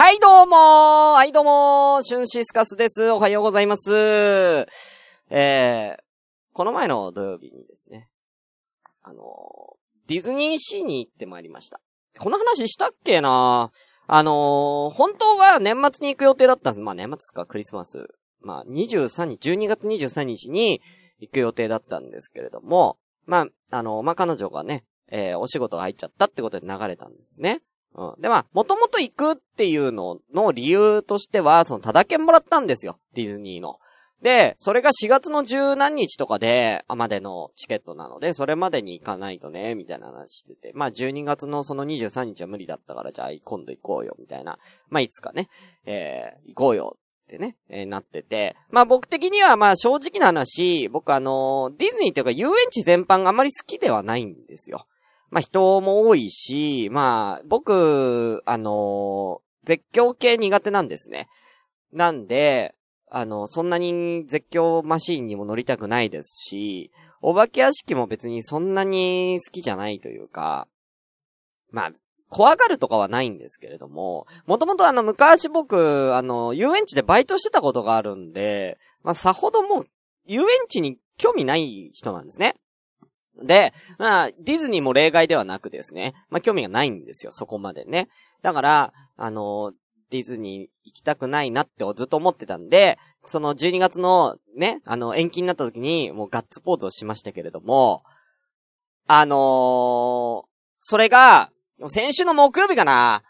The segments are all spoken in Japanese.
はい、どうもーはい、どうもーシュンシスカスです。おはようございます。えー、この前の土曜日にですね、あのディズニーシーに行ってまいりました。この話したっけなあのー本当は年末に行く予定だったんです。まあ年末か、クリスマス。まあ23日、12月23日に行く予定だったんですけれども、まあ、あのーまあ彼女がね、えーお仕事入っちゃったってことで流れたんですね。うん。で、まあ、もともと行くっていうのの理由としては、その、ただ券もらったんですよ。ディズニーの。で、それが4月の十何日とかで、あまでのチケットなので、それまでに行かないとね、みたいな話してて。まあ、12月のその23日は無理だったから、じゃあ今度行こうよ、みたいな。まあ、いつかね、えー、行こうよ。ってね、えーなってて。まあ僕的にはまあ正直な話、僕あのーディズニーっていうか遊園地全般があまり好きではないんですよ。まあ人も多いし、まあ僕、あのー絶叫系苦手なんですね。なんで、あの、そんなに絶叫マシーンにも乗りたくないですし、お化け屋敷も別にそんなに好きじゃないというか、まあ、怖がるとかはないんですけれども、もともとあの、昔僕、あの、遊園地でバイトしてたことがあるんで、まあ、さほどもう、遊園地に興味ない人なんですね。で、まあ、ディズニーも例外ではなくですね、まあ、興味がないんですよ、そこまでね。だから、あの、ディズニー行きたくないなってずっと思ってたんで、その12月のね、あの、延期になった時に、もうガッツポーズをしましたけれども、あのーそれが、先週の木曜日かな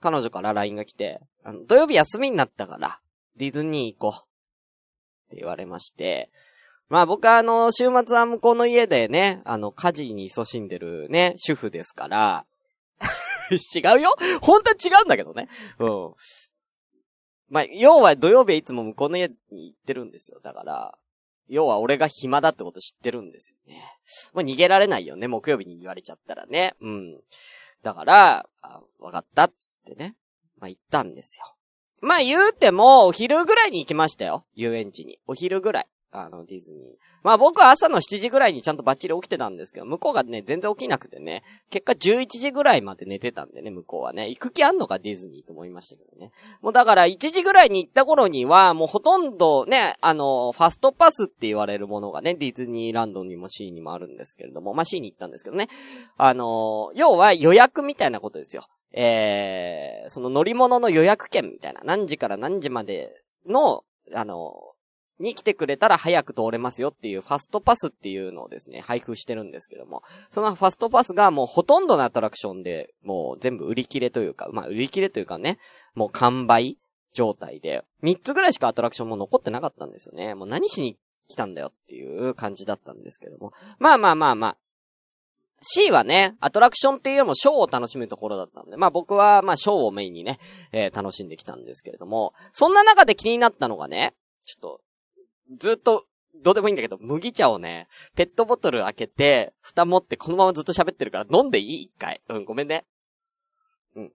彼女から LINE が来て、土曜日休みになったから、ディズニー行こう。って言われまして、まあ僕はあの、週末は向こうの家でね、あの、家事に勤しんでるね、主婦ですから、違うよ本当は違うんだけどね。うん。まあ、要は土曜日はいつも向こうの家に行ってるんですよ。だから、要は俺が暇だってこと知ってるんですよね。もう逃げられないよね、木曜日に言われちゃったらね。うん。だから、あわかったっつってね。まあ、行ったんですよ。まあ、言うても、お昼ぐらいに行きましたよ。遊園地に。お昼ぐらい。あの、ディズニー。まあ僕は朝の7時ぐらいにちゃんとバッチリ起きてたんですけど、向こうがね、全然起きなくてね、結果11時ぐらいまで寝てたんでね、向こうはね、行く気あんのかディズニーと思いましたけどね。もうだから1時ぐらいに行った頃には、もうほとんどね、あの、ファストパスって言われるものがね、ディズニーランドにも C にもあるんですけれども、まあ C に行ったんですけどね。あの、要は予約みたいなことですよ。えー、その乗り物の予約券みたいな、何時から何時までの、あの、に来てくれたら早く通れますよっていうファストパスっていうのをですね、配布してるんですけども、そのファストパスがもうほとんどのアトラクションで、もう全部売り切れというか、まあ売り切れというかね、もう完売状態で、3つぐらいしかアトラクションも残ってなかったんですよね。もう何しに来たんだよっていう感じだったんですけども。まあまあまあまあ、C はね、アトラクションっていうよりもショーを楽しむところだったんで、まあ僕はまあショーをメインにね、えー楽しんできたんですけれども、そんな中で気になったのがね、ちょっと、ずっと、どうでもいいんだけど、麦茶をね、ペットボトル開けて、蓋持ってこのままずっと喋ってるから飲んでいい一回。うん、ごめんね。うん。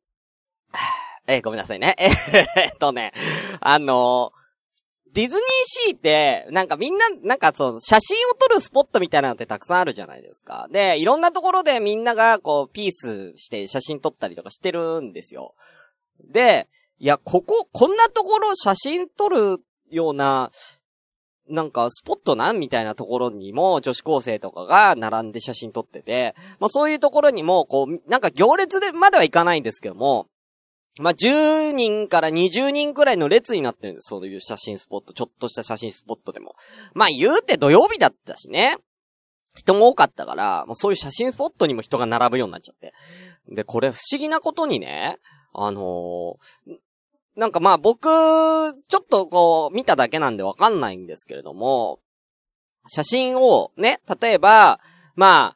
えーごめんなさいね。えーっとね、あのーディズニーシーって、なんかみんな、なんかそう、写真を撮るスポットみたいなのってたくさんあるじゃないですか。で、いろんなところでみんながこう、ピースして写真撮ったりとかしてるんですよ。で、いや、ここ、こんなところ写真撮るような、なんか、スポットなんみたいなところにも、女子高生とかが並んで写真撮ってて、まあそういうところにも、こう、なんか行列でまではいかないんですけども、まあ10人から20人くらいの列になってるんです。そういう写真スポット、ちょっとした写真スポットでも。まあ言うて土曜日だったしね。人も多かったから、もうそういう写真スポットにも人が並ぶようになっちゃって。で、これ不思議なことにね、あのーなんかまあ僕、ちょっとこう、見ただけなんでわかんないんですけれども、写真をね、例えば、ま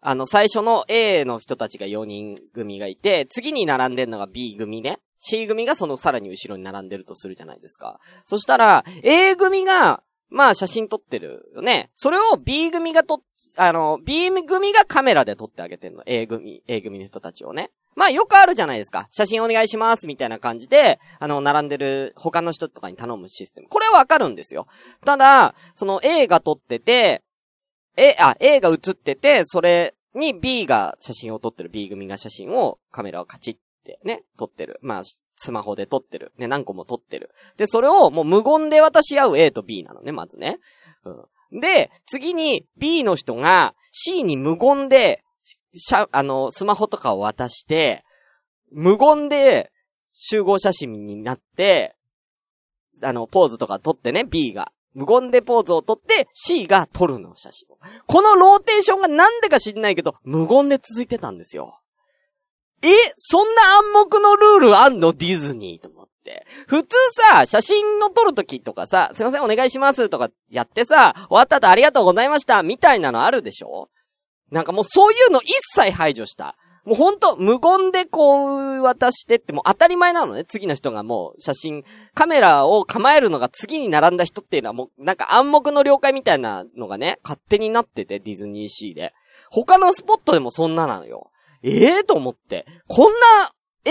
あ、あの、最初の A の人たちが4人組がいて、次に並んでるのが B 組ね。C 組がそのさらに後ろに並んでるとするじゃないですか。そしたら、A 組が、まあ写真撮ってるよね。それを B 組が撮っ、あの、B 組がカメラで撮ってあげてるの。A 組、A 組の人たちをね。まあよくあるじゃないですか。写真お願いします、みたいな感じで、あの、並んでる他の人とかに頼むシステム。これはわかるんですよ。ただ、その A が撮ってて、A、あ、A が映ってて、それに B が写真を撮ってる B 組が写真をカメラをカチってね、撮ってる。まあ、スマホで撮ってる。ね、何個も撮ってる。で、それをもう無言で渡し合う A と B なのね、まずね。うん。で、次に B の人が C に無言で、しゃ、あの、スマホとかを渡して、無言で集合写真になって、あの、ポーズとか撮ってね、B が。無言でポーズを撮って、C が撮るの写真を。このローテーションがなんでか知んないけど、無言で続いてたんですよ。えそんな暗黙のルールあんの？ディズニーと思って。普通さ、写真を撮るときとかさ、すいませんお願いしますとかやってさ、終わった後ありがとうございましたみたいなのあるでしょ？なんかもうそういうの一切排除した。もうほんと、無言でこう渡してってもう当たり前なのね。次の人がもう写真、カメラを構えるのが次に並んだ人っていうのはもうなんか暗黙の了解みたいなのがね、勝手になってて、ディズニーシーで。他のスポットでもそんななのよ。ええと思って。こんな、え、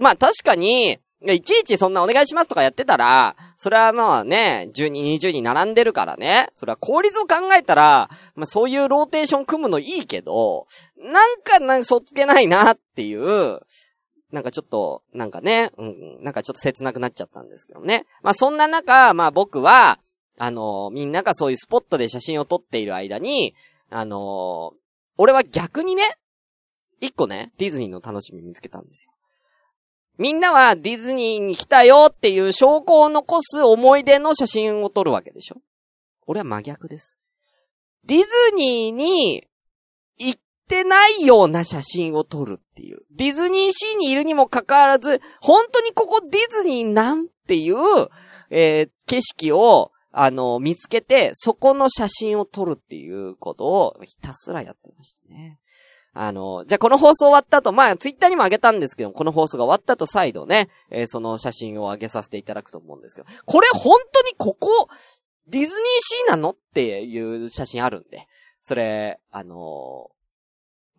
まあ確かに、いちいちそんなお願いしますとかやってたら、それはまあね、10人、20人並んでるからね。それは効率を考えたら、まあそういうローテーション組むのいいけど、なんか、なんかそっつけないなっていう、なんかちょっと、なんかね、うん、なんかちょっと切なくなっちゃったんですけどね。まあそんな中、まあ僕は、あのみんながそういうスポットで写真を撮っている間に、あの俺は逆にね、一個ね、ディズニーの楽しみ見つけたんですよ。みんなはディズニーに来たよっていう証拠を残す思い出の写真を撮るわけでしょ？俺は真逆です。ディズニーに行ってないような写真を撮るっていう。ディズニーシーにいるにもかかわらず、本当にここディズニーなんていう、えー景色を、あの、見つけて、そこの写真を撮るっていうことをひたすらやってましたね。あの、じゃあこの放送終わった後、まあ、ツイッターにも上げたんですけど、この放送が終わった後再度ね、えーその写真を上げさせていただくと思うんですけど、これ本当にここ、ディズニーシーなのっていう写真あるんで、それ、あの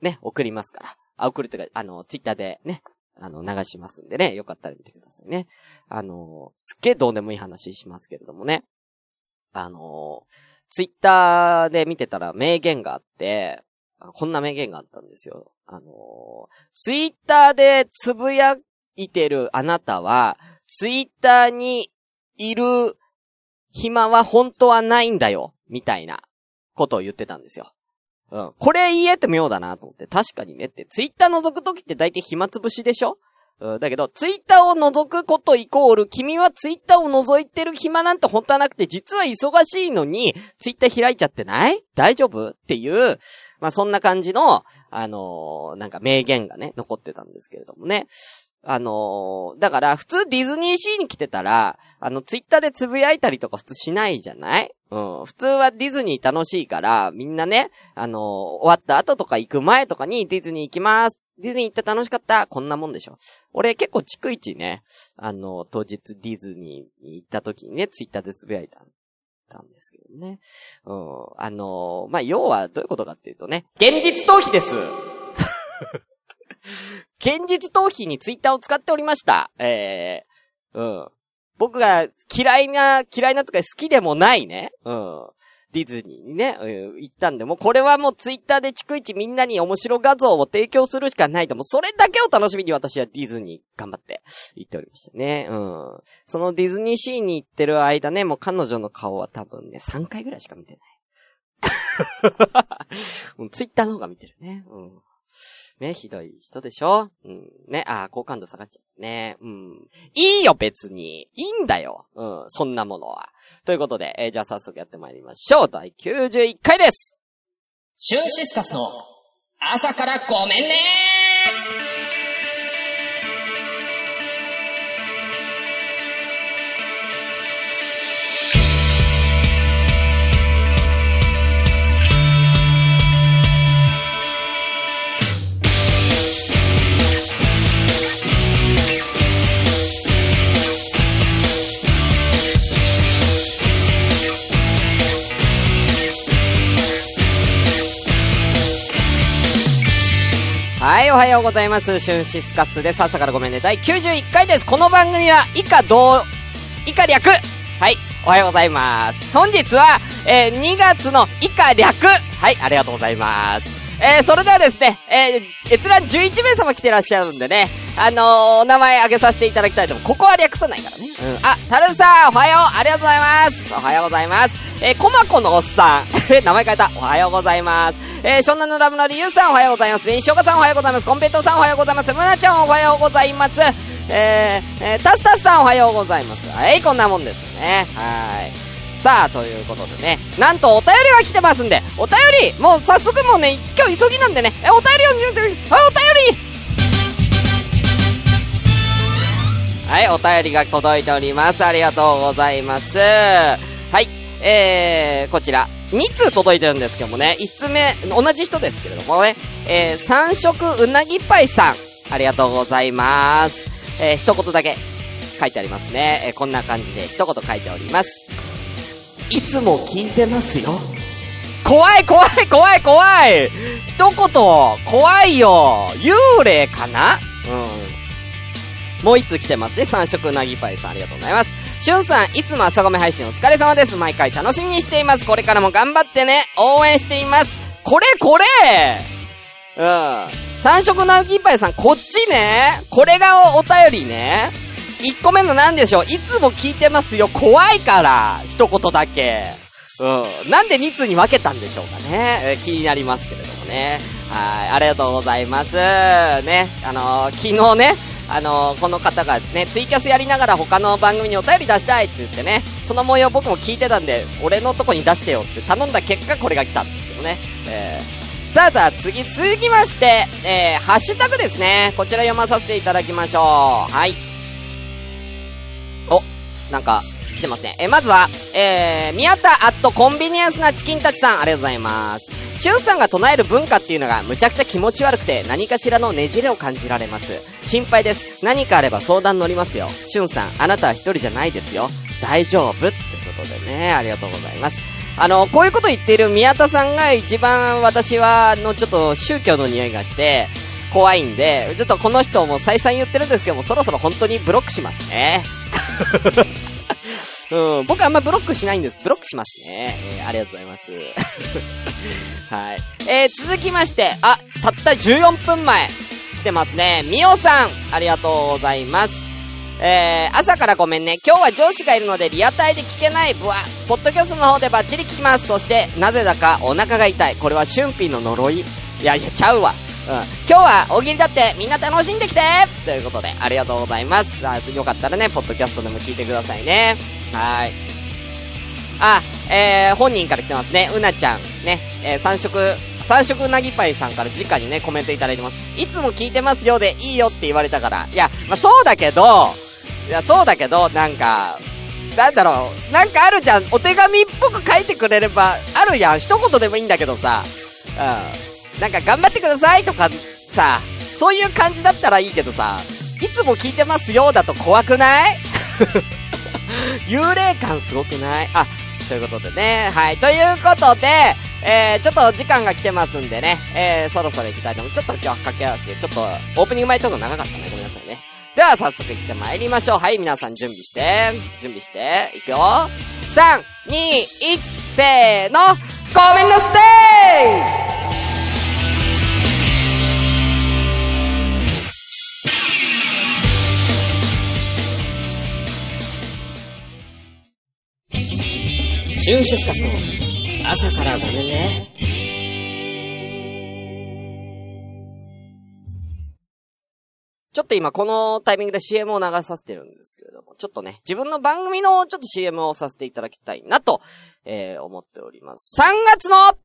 ーね、送りますから。あ、送るっていうか、あの、ツイッターでね、あの、流しますんでね、よかったら見てくださいね。あのーすっげえどうでもいい話しますけれどもね。あのーツイッターで見てたら名言があって、こんな名言があったんですよ。あのーツイッターでつぶやいてるあなたは、ツイッターにいる暇は本当はないんだよ、みたいなことを言ってたんですよ。うん。これ言えて妙だなと思って、確かにねって、ツイッター覗くときって大体暇つぶしでしょ、だけど、ツイッターを覗くことイコール、君はツイッターを覗いてる暇なんて本当はなくて、実は忙しいのに、ツイッター開いちゃってない？大丈夫？っていう、まあそんな感じの、あのーなんか名言がね、残ってたんですけれどもね。あのーだから、普通ディズニーシーに来てたら、あの、ツイッターでつぶやいたりとか普通しないじゃない？うん。普通はディズニー楽しいから、みんなね、あのー終わった後とか行く前とかにディズニー行きます。ディズニー行って楽しかった。こんなもんでしょ。俺結構逐一ね、あのー当日ディズニーに行った時にね、ツイッターでつぶやいた。たんですけどね。うん。あのーまあ、要はどういうことかっていうとね、現実逃避です 現実逃避にツイッターを使っておりました。えー、うん。僕が嫌いな、嫌いなとか好きでもないね。うん。ディズニーにね、うん行ったんで、もうこれはもうツイッターで逐一みんなに面白画像を提供するしかないと、もうそれだけを楽しみに私はディズニー頑張って行っておりましたね。うん。そのディズニーシーに行ってる間ね、もう彼女の顔は多分ね、3回ぐらいしか見てない。うんツイッターの方が見てるね。うん。ね、ひどい人でしょ？うん。ね、ああ好感度下がっちゃうね。うん。いいよ、別に。いいんだよ。うん、そんなものは。ということで、えーじゃあ早速やってまいりましょう。第91回ですシュンシスカスの朝からごめんねーはい、おはようございます。シュンシスカスです。朝からごめんね。第91回です。この番組は、以下同、以下略。はい、おはようございます。本日は、えー2月の以下略。はい、ありがとうございます。えー、それではですね、えー、閲覧11名様来てらっしゃるんでね、あのー、お名前挙げさせていただきたいと思う。ここは略さないからね。うん。あ、タルさん、おはようありがとうございますおはようございます。えー、コマコのおっさん。名前変えた。おはようございます。えー、湘南のラブのりゆうさん、おはようございます。ベニショカさん、おはようございます。コンペットさん、おはようございます。ムナちゃん、おはようございます。えー、えー、タスタスさん、おはようございます。はい、こんなもんですね。はい。さあ、ということでね、なんとお便りが来てますんで、お便り、もう早速もうね、今日急ぎなんでね、え、お便りを、はい、お便りはい、お便りが届いております。ありがとうございます。はい、えー、こちら、2通届いてるんですけどもね、1つ目、同じ人ですけれどもね、えー、三色うなぎパイさん、ありがとうございます。えー、一言だけ書いてありますね。えー、こんな感じで一言書いております。いつも聞いてますよ。怖い怖い怖い怖い一言、怖いよ幽霊かな？うん。もう一つ来てますね。三色なぎパイさんありがとうございます。しゅんさん、いつも朝ごめ配信お疲れ様です。毎回楽しみにしています。これからも頑張ってね。応援しています。これこれうん。三色なぎパイさん、こっちね。これがお便りね。1個目の何でしょう？いつも聞いてますよ。怖いから。一言だけ。うん。なんで2通に分けたんでしょうかね。えー、気になりますけれどもね。はい。ありがとうございます。ね。あのー、昨日ね、あのー、この方がね、ツイキャスやりながら他の番組にお便り出したいって言ってね、その模様僕も聞いてたんで、俺のとこに出してよって頼んだ結果これが来たんですけどね。えー、さあさあ、次、続きまして、えー、ハッシュタグですね。こちら読まさせていただきましょう。はい。おなんか、来てますね。え、まずは、えー、宮田アットコンビニエンスなチキンたちさん、ありがとうございます。しゅんさんが唱える文化っていうのがむちゃくちゃ気持ち悪くて何かしらのねじれを感じられます。心配です。何かあれば相談乗りますよ。しゅんさん、あなたは一人じゃないですよ。大丈夫ってことでね、ありがとうございます。あの、こういうこと言っている宮田さんが一番私は、のちょっと宗教の匂いがして、怖いんで、ちょっとこの人も再三言ってるんですけども、そろそろ本当にブロックしますね。うん、僕あんまブロックしないんです。ブロックしますね。えー、ありがとうございます。はい。えー、続きまして、あ、たった14分前、来てますね。みおさん、ありがとうございます。えー、朝からごめんね。今日は上司がいるのでリアタイで聞けない。ぶわ。ポッドキャストの方でバッチリ聞きます。そして、なぜだかお腹が痛い。これは春辟の呪い。いやいや、ちゃうわ。うん。今日は大喜利だってみんな楽しんできてということで、ありがとうございます。あ、よかったらね、ポッドキャストでも聞いてくださいね。はい。あ、えー、本人から来てますね。うなちゃん。ね。えー、三色、三色うなぎパイさんから直にね、コメントいただいてます。いつも聞いてますよでいいよって言われたから。いや、まあ、そうだけど、いや、そうだけど、なんか、なんだろう、なんかあるじゃん。お手紙っぽく書いてくれれば、あるやん。一言でもいいんだけどさ。うん。なんか頑張ってくださいとかさ、そういう感じだったらいいけどさ、いつも聞いてますよだと怖くない？幽霊感すごくない？あ、ということでね。はい。ということで、えー、ちょっと時間が来てますんでね。えー、そろそろ行きたいと思う。ちょっと今日は駆け足で、ちょっと、オープニング前トーク長かったね。ごめんなさいね。では、早速行って参りましょう。はい、皆さん準備して、準備して、いくよ。3、2、1、せーの、ごめんなさいシュンシュスカスの朝からごめんね。ちょっと今このタイミングで CM を流させてるんですけれども、ちょっとね、自分の番組のちょっと CM をさせていただきたいなと、えー、思っております。3月の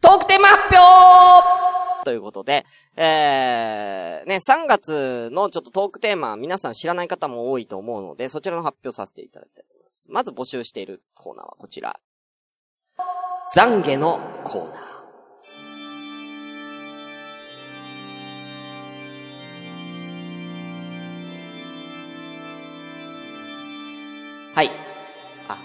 トークテーマ発表ということで、えー、ね、3月のちょっとトークテーマ、皆さん知らない方も多いと思うので、そちらの発表させていただきたい。まず募集しているコーナーはこちら。懺悔のコーナー。はい。あ、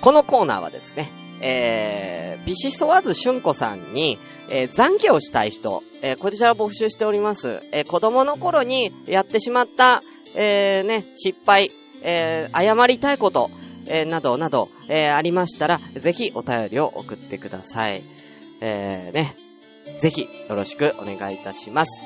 このコーナーはですね、えー、ビシソワズシュンコさんに、えー、懺悔をしたい人、えー、こちら募集しております。えー、子供の頃にやってしまった、えー、ね、失敗、えー、謝りたいこと、えー、などなど、えー、ありましたら、ぜひお便りを送ってください。えー、ね。ぜひよろしくお願いいたします。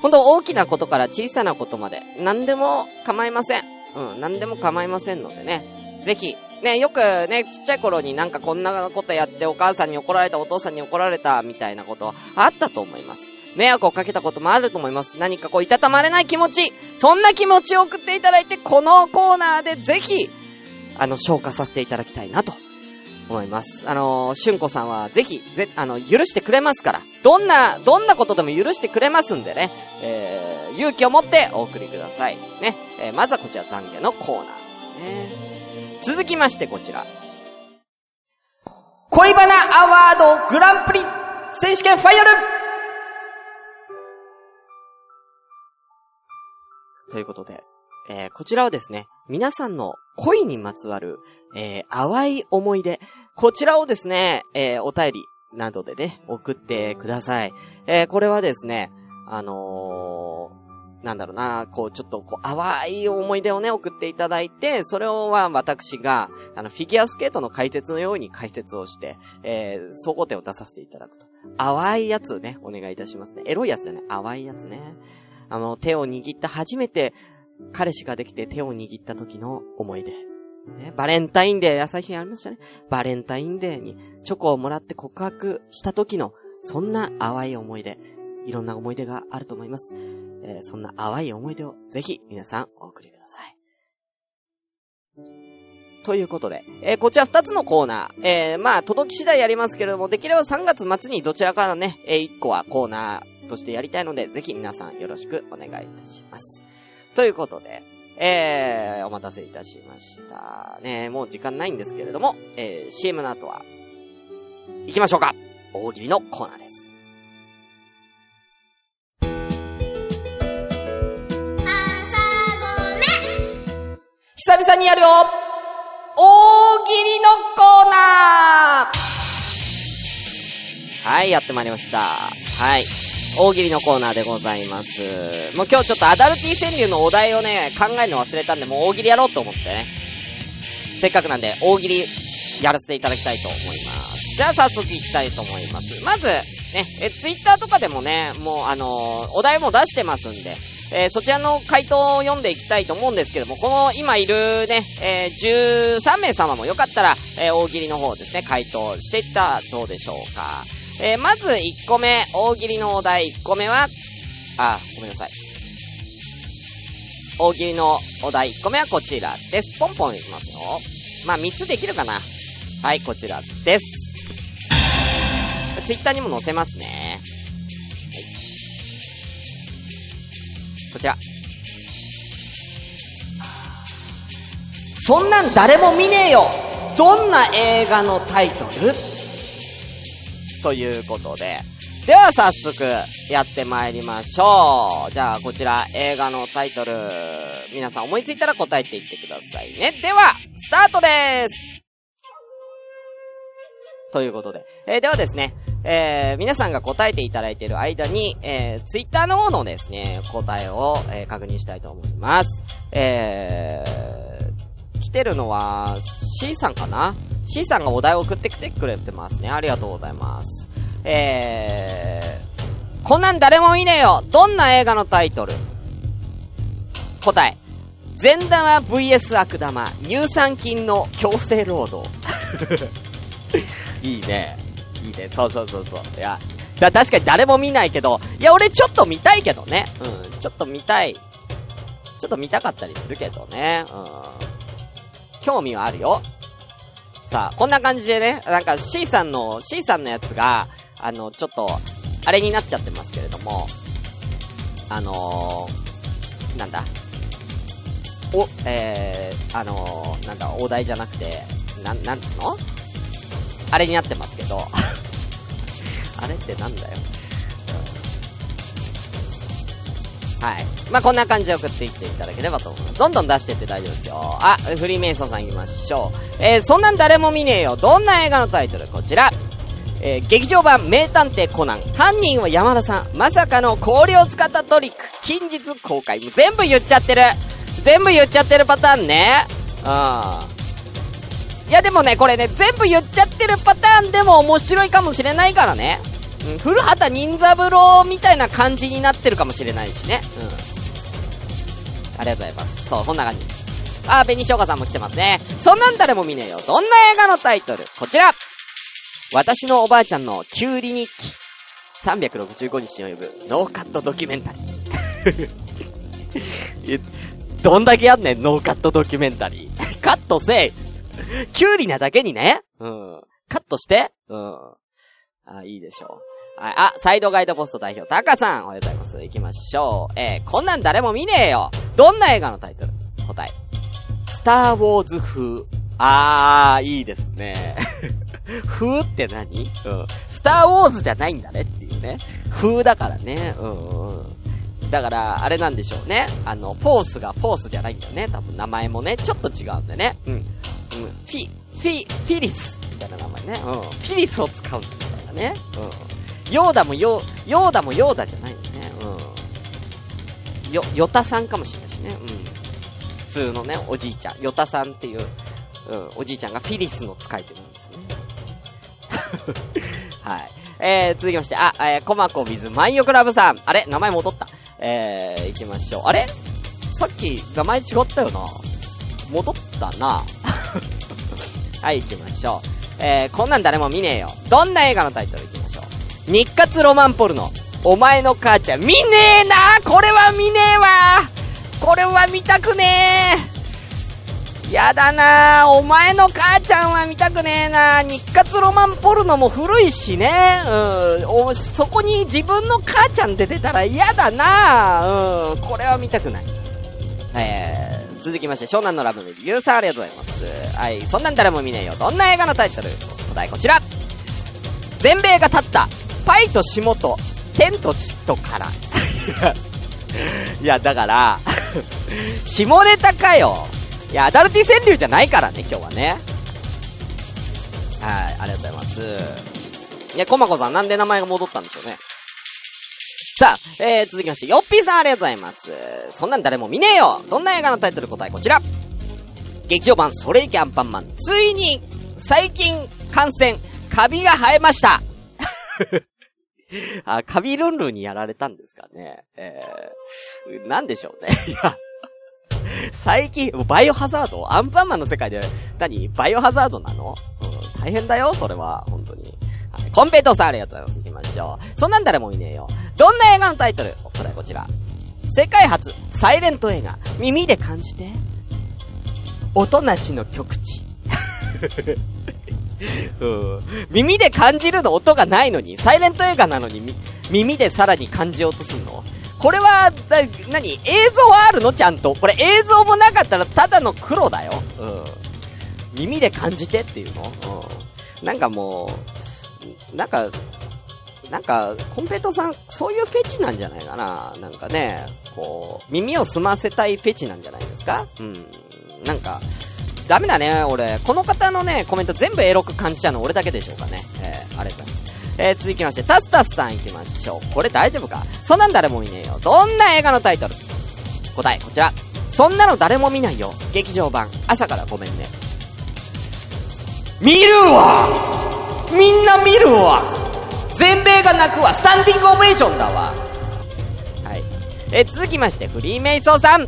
本当大きなことから小さなことまで、何でも構いません。うん、何でも構いませんのでね。ぜひ、ね、よくね、ちっちゃい頃になんかこんなことやってお母さんに怒られた、お父さんに怒られた、みたいなことあったと思います。迷惑をかけたこともあると思います。何かこう、いたたまれない気持ち、そんな気持ちを送っていただいて、このコーナーでぜひ、あの、消化させていただきたいなと思います。あのー、しゅんこさんはぜひ、ぜ、あの、許してくれますから。どんな、どんなことでも許してくれますんでね。えー、勇気を持ってお送りください。ね。えー、まずはこちら懺悔のコーナーですね。続きましてこちら。恋バナアワードグランプリ選手権ファイナルということで、えー、こちらはですね、皆さんの恋にまつわる、えー、淡い思い出、こちらをですね、えー、お便りなどでね、送ってください。え、これはですね、あの、なんだろうな、こう、ちょっと、こう、淡い思い出をね、送っていただいて、それをは、私が、あの、フィギュアスケートの解説のように解説をして、えー、総合点を出させていただくと。淡いやつね、お願いいたしますね。エロいやつじゃない、淡いやつね。あの、手を握った初めて、彼氏ができて手を握った時の思い出。ね、バレンタインデー、最近ありましたね。バレンタインデーにチョコをもらって告白した時の、そんな淡い思い出。いろんな思い出があると思います。えー、そんな淡い思い出をぜひ皆さんお送りください。ということで、えー、こちら二つのコーナー、えー、まあ、届き次第やりますけれども、できれば3月末にどちらかのね、えー、1個はコーナーとしてやりたいので、ぜひ皆さんよろしくお願いいたします。ということで、えー、お待たせいたしました。ねもう時間ないんですけれども、えー、CM の後は、行きましょうか大喜利のコーナーです。久々にやるよ大喜利のコーナーはい、やってまいりました。はい。大喜利のコーナーでございます。もう今日ちょっとアダルティ川柳のお題をね、考えるの忘れたんで、もう大喜利やろうと思ってね。せっかくなんで、大喜利やらせていただきたいと思います。じゃあ早速行きたいと思います。まず、ね、え、ツイッターとかでもね、もうあのー、お題も出してますんで、えー、そちらの回答を読んでいきたいと思うんですけども、この今いるね、えー、13名様もよかったら、えー、大喜利の方ですね、回答していったらどうでしょうか。えー、まず1個目、大喜利のお題1個目は、あ、ごめんなさい。大喜利のお題1個目はこちらです。ポンポンいきますよ。まあ、3つできるかな。はい、こちらです。ツイッターにも載せますね。はい。こちら。そんなん誰も見ねえよどんな映画のタイトル？ということで。では早速、やってまいりましょう。じゃあ、こちら、映画のタイトル、皆さん思いついたら答えていってくださいね。では、スタートですということで。えー、ではですね、えー、皆さんが答えていただいている間に、えー、ツイッターの方のですね、答えを、えー、確認したいと思います。えー、来てるのは、C さんかな？C さんがお題を送ってきてくれてますね。ありがとうございます。えー、こんなん誰もいねえよどんな映画のタイトル？答え。善玉 VS 悪玉、乳酸菌の強制労働。いいね。いいね。そうそうそうそう。いや、だ確かに誰も見ないけど、いや、俺ちょっと見たいけどね。うん、ちょっと見たい。ちょっと見たかったりするけどね。うん。興味はあるよ。さあ、こんな感じでね、なんか C さんの、C さんのやつが、あの、ちょっと、あれになっちゃってますけれども、あのー、なんだ、お、えー、あのー、なんだ、お題じゃなくて、なん、なんつの？あれになってますけど、あれってなんだよ？はい。まあ、こんな感じで送っていっていただければと思います。どんどん出してって大丈夫ですよ。あ、フリーメイソンさん行きましょう。えー、そんなん誰も見ねえよ。どんな映画のタイトル？こちら。えー、劇場版名探偵コナン。犯人は山田さん。まさかの氷を使ったトリック。近日公開。もう全部言っちゃってる。全部言っちゃってるパターンね。うん。いやでもね、これね、全部言っちゃってるパターンでも面白いかもしれないからね。うん、古畑任三郎みたいな感じになってるかもしれないしね。うん。ありがとうございます。そう、そんな感じ。あー、紅しょうがさんも来てますね。そんなん誰も見ねえよ。どんな映画のタイトル？こちら私のおばあちゃんのキュウリ日記。365日に及ぶノーカットドキュメンタリー。どんだけあんねん、ノーカットドキュメンタリー。カットせいキュウリなだけにね。うん。カットして。うん。あ、いいでしょう。はい。あ、サイドガイドポスト代表、タカさん、おはようございます。行きましょう。えー、こんなん誰も見ねえよ。どんな映画のタイトル？答え。スターウォーズ風。あー、いいですね。風って何？うん。スターウォーズじゃないんだねっていうね。風だからね。うんうん。だから、あれなんでしょうね。あの、フォースがフォースじゃないんだよね。多分名前もね、ちょっと違うんだよね。うん。うん。フィ、フィ、フィリスみたいな名前ね。うん。フィリスを使うんだみたいなね。うん。ヨーダもヨー、ヨーダもヨーダじゃないよね。うん。よ、ヨタさんかもしれないしね。うん。普通のね、おじいちゃん。ヨタさんっていう、うん、おじいちゃんがフィリスの使い手なんですね。はい。えー、続きまして、あ、えー、コマコビズ、マイヨクラブさん。あれ？名前戻った。えー、行きましょう。あれ？さっき、名前違ったよな。戻ったな。はい、行きましょう。えー、こんなん誰も見ねえよ。どんな映画のタイトル行きましょう。日活ロマンポルノ。お前の母ちゃん、見ねえなこれは見ねえわこれは見たくねえやだなお前の母ちゃんは見たくねえな日活ロマンポルノも古いしね。うん。そこに自分の母ちゃん出てたら嫌だなうん。これは見たくない。えー、続きまして、湘南のラブメディ、ユーさんありがとうございます。はい、そんなん誰も見ねえよ。どんな映画のタイトル？答えこちら全米が立った、パイと霜と、天と地とから。いや、だから 下ネタかよ。いや、アダルティ川柳じゃないからね、今日はね。はい、ありがとうございます。いや、コマコさんなんで名前が戻ったんでしょうね。さあ、えー、続きまして、ヨッピーさんありがとうございます。そんなん誰も見ねえよ。どんな映画のタイトル答えこちら。劇場版それいけアンパンマン、ついに、最近、感染、カビが生えました。あ、カビルンルンにやられたんですかね。えー、なんでしょうね。いや、最近、バイオハザード？アンパンマンの世界で、何？バイオハザードなの？うん、大変だよ、それは、本当に。コンペイトさんありがとうございます。行きましょう。そんなん誰もいねえよ。どんな映画のタイトル？答えこちら。世界初、サイレント映画、耳で感じて。音なしの極地。うん、耳で感じるの音がないのに、サイレント映画なのに、耳でさらに感じようとすんの？これは、な、なに映像はあるの？ちゃんと。これ映像もなかったらただの黒だよ。うん。耳で感じてっていうの？うん。なんかもう、なんか、なんか、コンペイトさん、そういうフェチなんじゃないかななんかね、こう、耳を澄ませたいフェチなんじゃないですか？うん。なんか、ダメだね、俺。この方のね、コメント全部エロく感じちゃうの俺だけでしょうかね。えー、ありがとうございます。えー、続きまして、タスタスさん行きましょう。これ大丈夫か？そんなん誰も見ねえよ。どんな映画のタイトル？答え、こちら。そんなの誰も見ないよ。劇場版、朝からごめんね。見るわみんな見るわ全米が泣くわスタンディングオベーションだわはい。え続きまして、フリーメイソーさん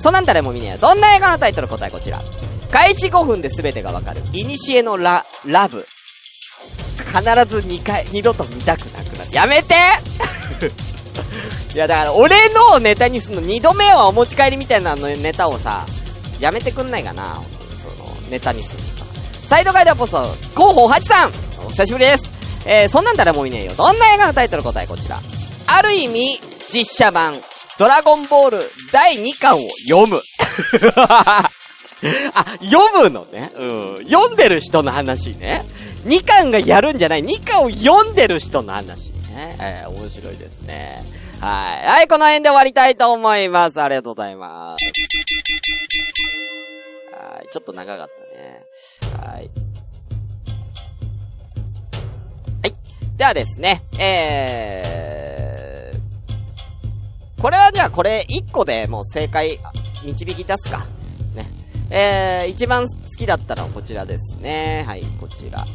そんなん誰も見ねえよ。どんな映画のタイトル？答えこちら。開始5分で全てがわかる。イニシエのラ、ラブ。必ず2回、二度と見たくなくなる。やめて いや、だから、俺のネタにすんの、二度目はお持ち帰りみたいなのネタをさ、やめてくんないかなその、ネタにすんのさ。サイドガイドポスト、広報8さんお久しぶりです。えー、そんなん誰もういねえよ。どんな映画のタイトル答えこちら。ある意味、実写版、ドラゴンボール第2巻を読む。あ、読むのね。うん。読んでる人の話ね。2巻がやるんじゃない。2巻を読んでる人の話ね。えー、面白いですね。はい。はい、この辺で終わりたいと思います。ありがとうございます。はい、ちょっと長かったね。はい。ではですね、えー、これはじゃあこれ1個でもう正解導き出すか。ね。えー、一番好きだったのはこちらですね。はい、こちら。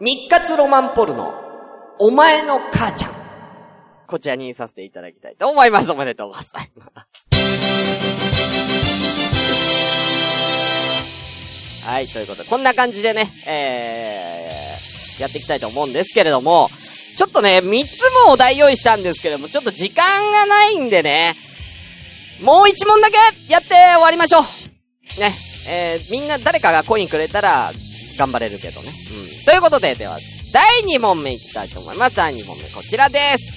日活ロマンポルノ、お前の母ちゃん。こちらにさせていただきたいと思います。おめでとうございます。はい、ということで、こんな感じでね、えー、やっていきたいと思うんですけれども、ちょっとね、3つもお題用意したんですけども、ちょっと時間がないんでね、もう1問だけやって終わりましょうね、えー、みんな誰かがコインくれたら、頑張れるけどね。うん。ということで、では、第2問目いきたいと思います。第2問目、こちらです。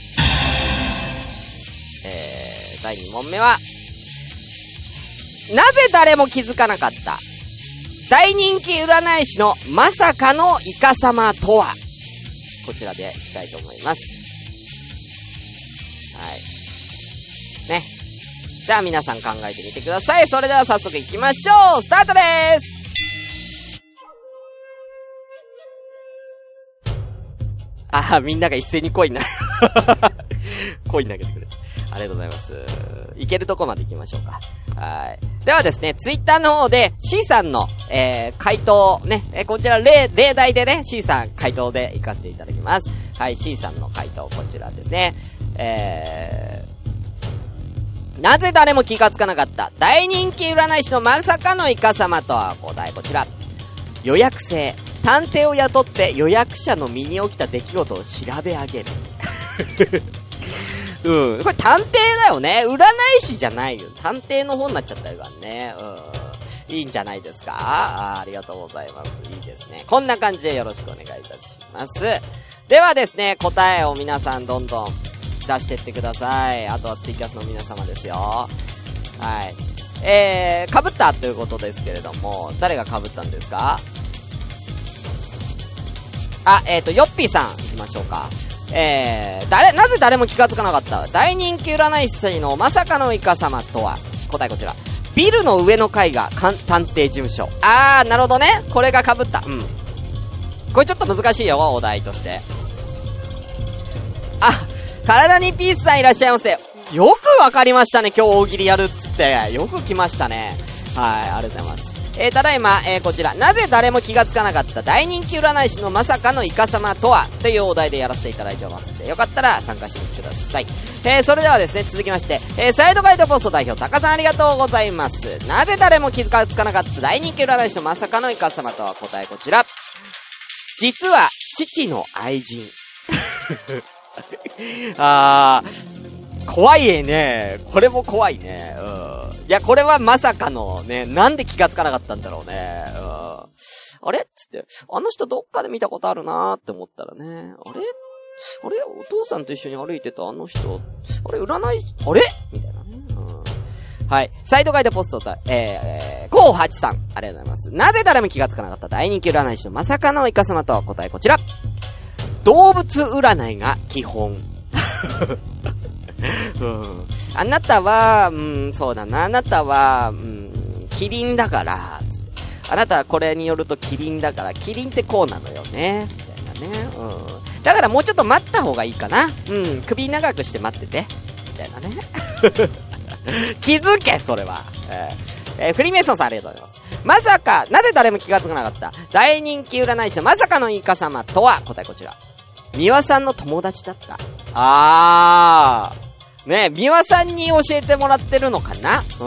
えー、第2問目は、なぜ誰も気づかなかった？大人気占い師のまさかのイカ様とは？こちらでいきたいと思います。はい。ね。じゃあ皆さん考えてみてください。それでは早速行きましょうスタートですああ、みんなが一斉にコインな、コイン投げてくれ。ありがとうございます。いけるとこまで行きましょうか。はい。ではですね、ツイッターの方で C さんの、えー、回答、ね、えー、こちら例、例題でね、C さん回答で行かせていただきます。はい、C さんの回答、こちらですね。えー、なぜ誰も気がつかなかった大人気占い師のまさかのイカ様とは答えこちら。予約制。探偵を雇って予約者の身に起きた出来事を調べ上げる。うん。これ探偵だよね。占い師じゃないよ。探偵の方になっちゃったよね。うん。いいんじゃないですか？あありがとうございます。いいですね。こんな感じでよろしくお願いいたします。ではですね、答えを皆さんどんどん出してってください。あとはツイキャスの皆様ですよ。はい。えー、被ったということですけれども、誰が被ったんですか？あ、えっ、ー、と、ヨッピーさん、行きましょうか。えー、誰、なぜ誰も気がつかなかった？大人気占い師のまさかのイカ様とは？答えこちら。ビルの上の階が探偵事務所。あー、なるほどね。これが被った。うん。これちょっと難しいよ、お題として。あ、体にピースさんいらっしゃいませ。よくわかりましたね、今日大喜利やるっつって。よく来ましたね。はい、ありがとうございます。えー、ただいま、えー、こちら、なぜ誰も気がつかなかった大人気占い師のまさかのイカ様とはというお題でやらせていただいてますので、よかったら参加してみてください。えー、それではですね、続きまして、え、サイドガイドポスト代表、タカさんありがとうございます。なぜ誰も気がつかなかった大人気占い師のまさかのイカ様とは答えこちら。実は、父の愛人。あー、怖いね。これも怖いね。うん。いや、これはまさかのね、なんで気がつかなかったんだろうね。うん。あれ？つって、あの人どっかで見たことあるなーって思ったらね、あれ？あれ？お父さんと一緒に歩いてた？あの人、あれ占い、あれ？みたいなね。うん。はい。サイドガイドポストと、えー、コウハチさん。ありがとうございます。なぜ誰も気がつかなかった？大人気占い師のまさかのイカ様とは答えこちら。動物占いが基本。うん。あなたは、うん、そうだな。あなたは、うん、キリンだから、あなたはこれによるとキリンだから、キリンってこうなのよね。みたいなね。うん。だからもうちょっと待った方がいいかな。うん。首長くして待ってて。みたいなね。気づけ、それは。えー、えー、フリーメイソンさんありがとうございます。まさか、なぜ誰も気がつかなかった大人気占い師のまさかのイカ様とは答えこちら。三輪さんの友達だった。あー。ね、三輪さんに教えてもらってるのかな？う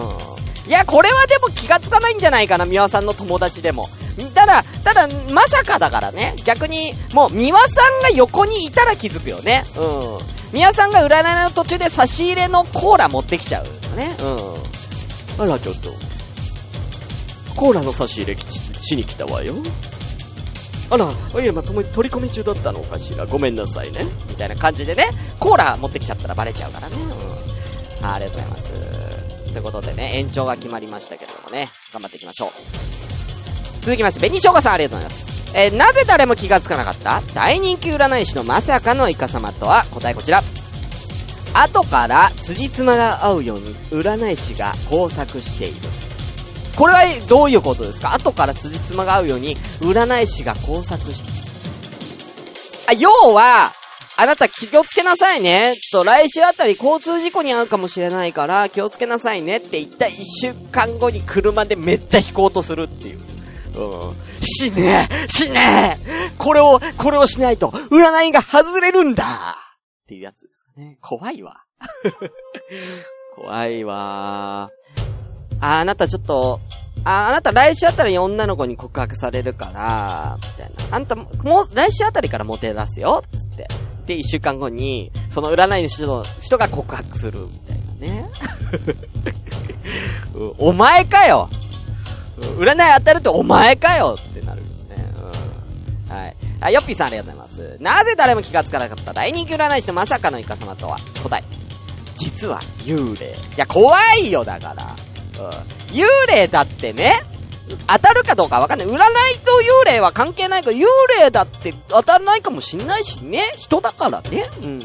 ん。いや、これはでも気がつかないんじゃないかな、三輪さんの友達でも。ただ、ただ、まさかだからね。逆に、もう、三輪さんが横にいたら気づくよね。うん。三輪さんが占いの途中で差し入れのコーラ持ってきちゃうよね。うん。あら、ちょっと。コーラの差し入れしに来たわよ。あら、いや、まともに取り込み中だったのかしら。ごめんなさいね。みたいな感じでね、コーラ持ってきちゃったらバレちゃうからね。うん。ありがとうございます。ということでね、延長が決まりましたけどもね、頑張っていきましょう。続きまして、紅生姜さんありがとうございます。えー、なぜ誰も気がつかなかった？大人気占い師のまさかのイカ様とは？答えこちら。後から辻褄が合うように占い師が工作している。これはどういうことですか？後から辻褄が合うように、占い師が工作し、あ、要は、あなた気をつけなさいね。ちょっと来週あたり交通事故に遭うかもしれないから気をつけなさいねって言った一週間後に車でめっちゃ引こうとするっていう。うん。死ね死ねこれを、これをしないと、占いが外れるんだっていうやつですかね。怖いわ。怖いわあ、あなたちょっと、あ、あなた来週あたりに女の子に告白されるから、みたいな。あんた、もう、来週あたりからモテ出すよつって。で、一週間後に、その占い主の人が告白する、みたいなね。お前かよ占い当たるってお前かよってなるよね。うん。はい。あ、ヨッピーさんありがとうございます。なぜ誰も気がつかなかった大人気占い師のまさかのイカ様とは答え。実は幽霊。いや、怖いよ、だから。幽霊だってね、当たるかどうかわかんない。占いと幽霊は関係ないから、幽霊だって当たらないかもしんないしね。人だからね。うん。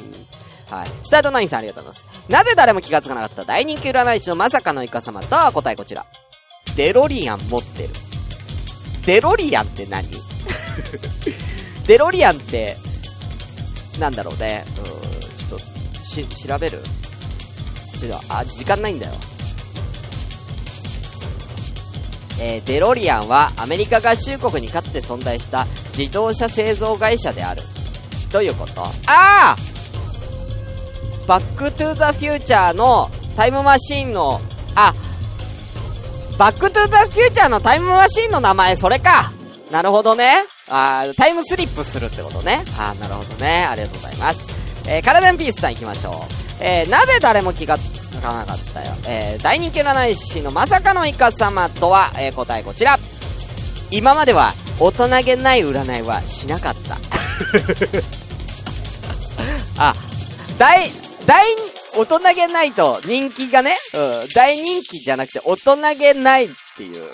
はい。スタートナインさんありがとうございます。なぜ誰も気がつかなかった大人気占い師のまさかのイカ様とは答えこちら。デロリアン持ってる。デロリアンって何？デロリアンって、なんだろうね。うん、ちょっと、し、調べる？ちょっと、あ、時間ないんだよ。えー、デロリアンはアメリカ合衆国にかつて存在した自動車製造会社である。どういうことああバックトゥーザフューチャーのタイムマシンの、あ、バックトゥーザフューチャーのタイムマシンの名前、それか。なるほどね。あタイムスリップするってことね。あなるほどね。ありがとうございます。えー、カラデンピースさん行きましょう。えー、なぜ誰も気がつかなかったよ。えー、大人気占い師のまさかのイカ様とは、えー、答えこちら。今までは大人げない占いはしなかった。あ、大、大、大人げないと人気がね、うん、大人気じゃなくて大人げないっていう。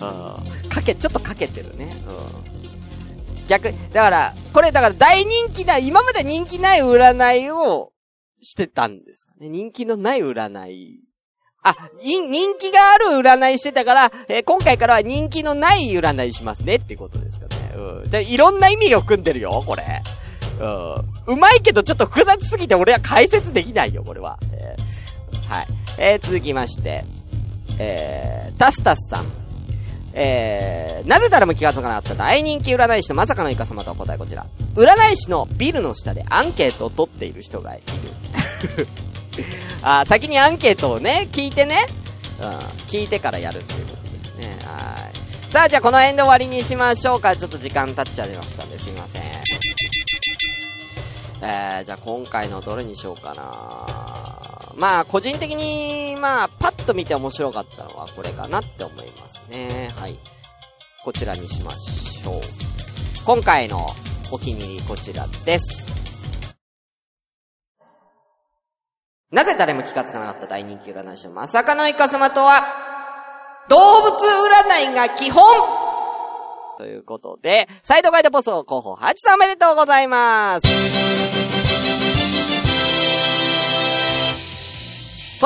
かけ、ちょっとかけてるね。うん。逆、だから、これだから大人気な、今まで人気ない占いをしてたんですかね。人気のない占い。あ、人気がある占いしてたから、えー、今回からは人気のない占いしますねってことですかね。うん。で、いろんな意味が含んでるよ、これ。うん。うまいけどちょっと複雑すぎて俺は解説できないよ、これは。えー、はい。えー、続きまして、えー、タスタスさん。えー、なぜ誰も気がつかなかった大人気占い師のまさかのイカ様とお答えこちら。占い師のビルの下でアンケートを取っている人がいる。あ、先にアンケートをね、聞いてね。うん、聞いてからやるっていうことですね。はい。さあ、じゃあこの辺で終わりにしましょうか。ちょっと時間経っちゃいましたんですいません。えー、じゃあ今回のどれにしようかなまあ、個人的に、まあ、パッと見て面白かったのはこれかなって思いますね。はい。こちらにしましょう。今回のお気に入りこちらです。なぜ誰も気がつかなかった大人気占い師のまさかのイカ様とは、動物占いが基本ということで、サイドガイドポスト候補8さんおめでとうございます。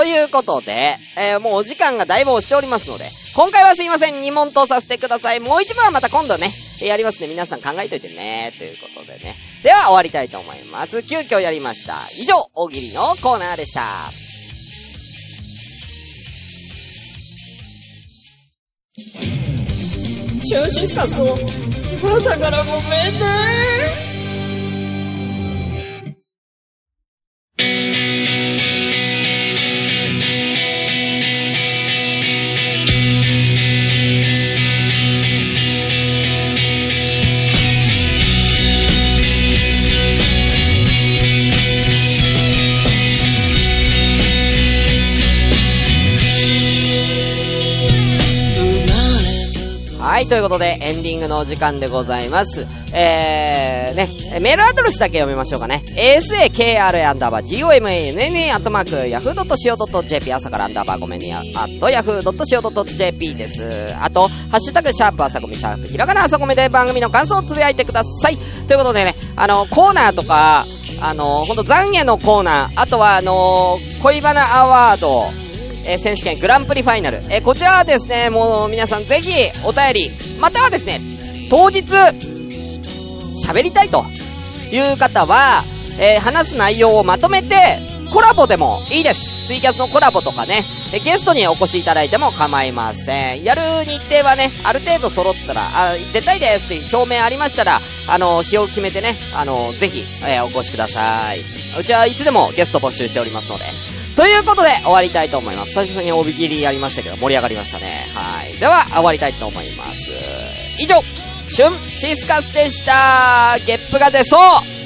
ということで、えー、もうお時間がだいぶ押しておりますので、今回はすいません、2問とさせてください。もう一問はまた今度ね、やりますね。皆さん考えといてね。ということでね。では終わりたいと思います。急遽やりました。以上、大喜利のコーナーでした。シュンシスカスの朝からごめんねということで、エンディングのお時間でございます。えー、ね、メールアドレスだけ読みましょうかね。asakra アンダーバー gomana アットマーク yahoo.co.jp 朝からアンダーバーごめんねアット yahoo.co.jp です。あと、ハッシュタグシャープ朝ごめシャープひらがな朝ごめで番組の感想をつぶやいてください。ということでね、あの、コーナーとか、あの、ほんと懺悔のコーナー、あとはあの恋バナアワード、え、選手権グランプリファイナル。え、こちらはですね、もう皆さんぜひお便り、またはですね、当日、喋りたいという方は、え、話す内容をまとめて、コラボでもいいです。ツイキャスのコラボとかね、えゲストにお越しいただいても構いません。やる日程はね、ある程度揃ったら、あ、出たいですって表明ありましたら、あの、日を決めてね、あの、ぜひ、えー、お越しください。うちはいつでもゲスト募集しておりますので。ということで、終わりたいと思います。久々におびきりやりましたけど、盛り上がりましたね。はい。では、終わりたいと思います。以上、シュンシスカスでしたゲップが出そう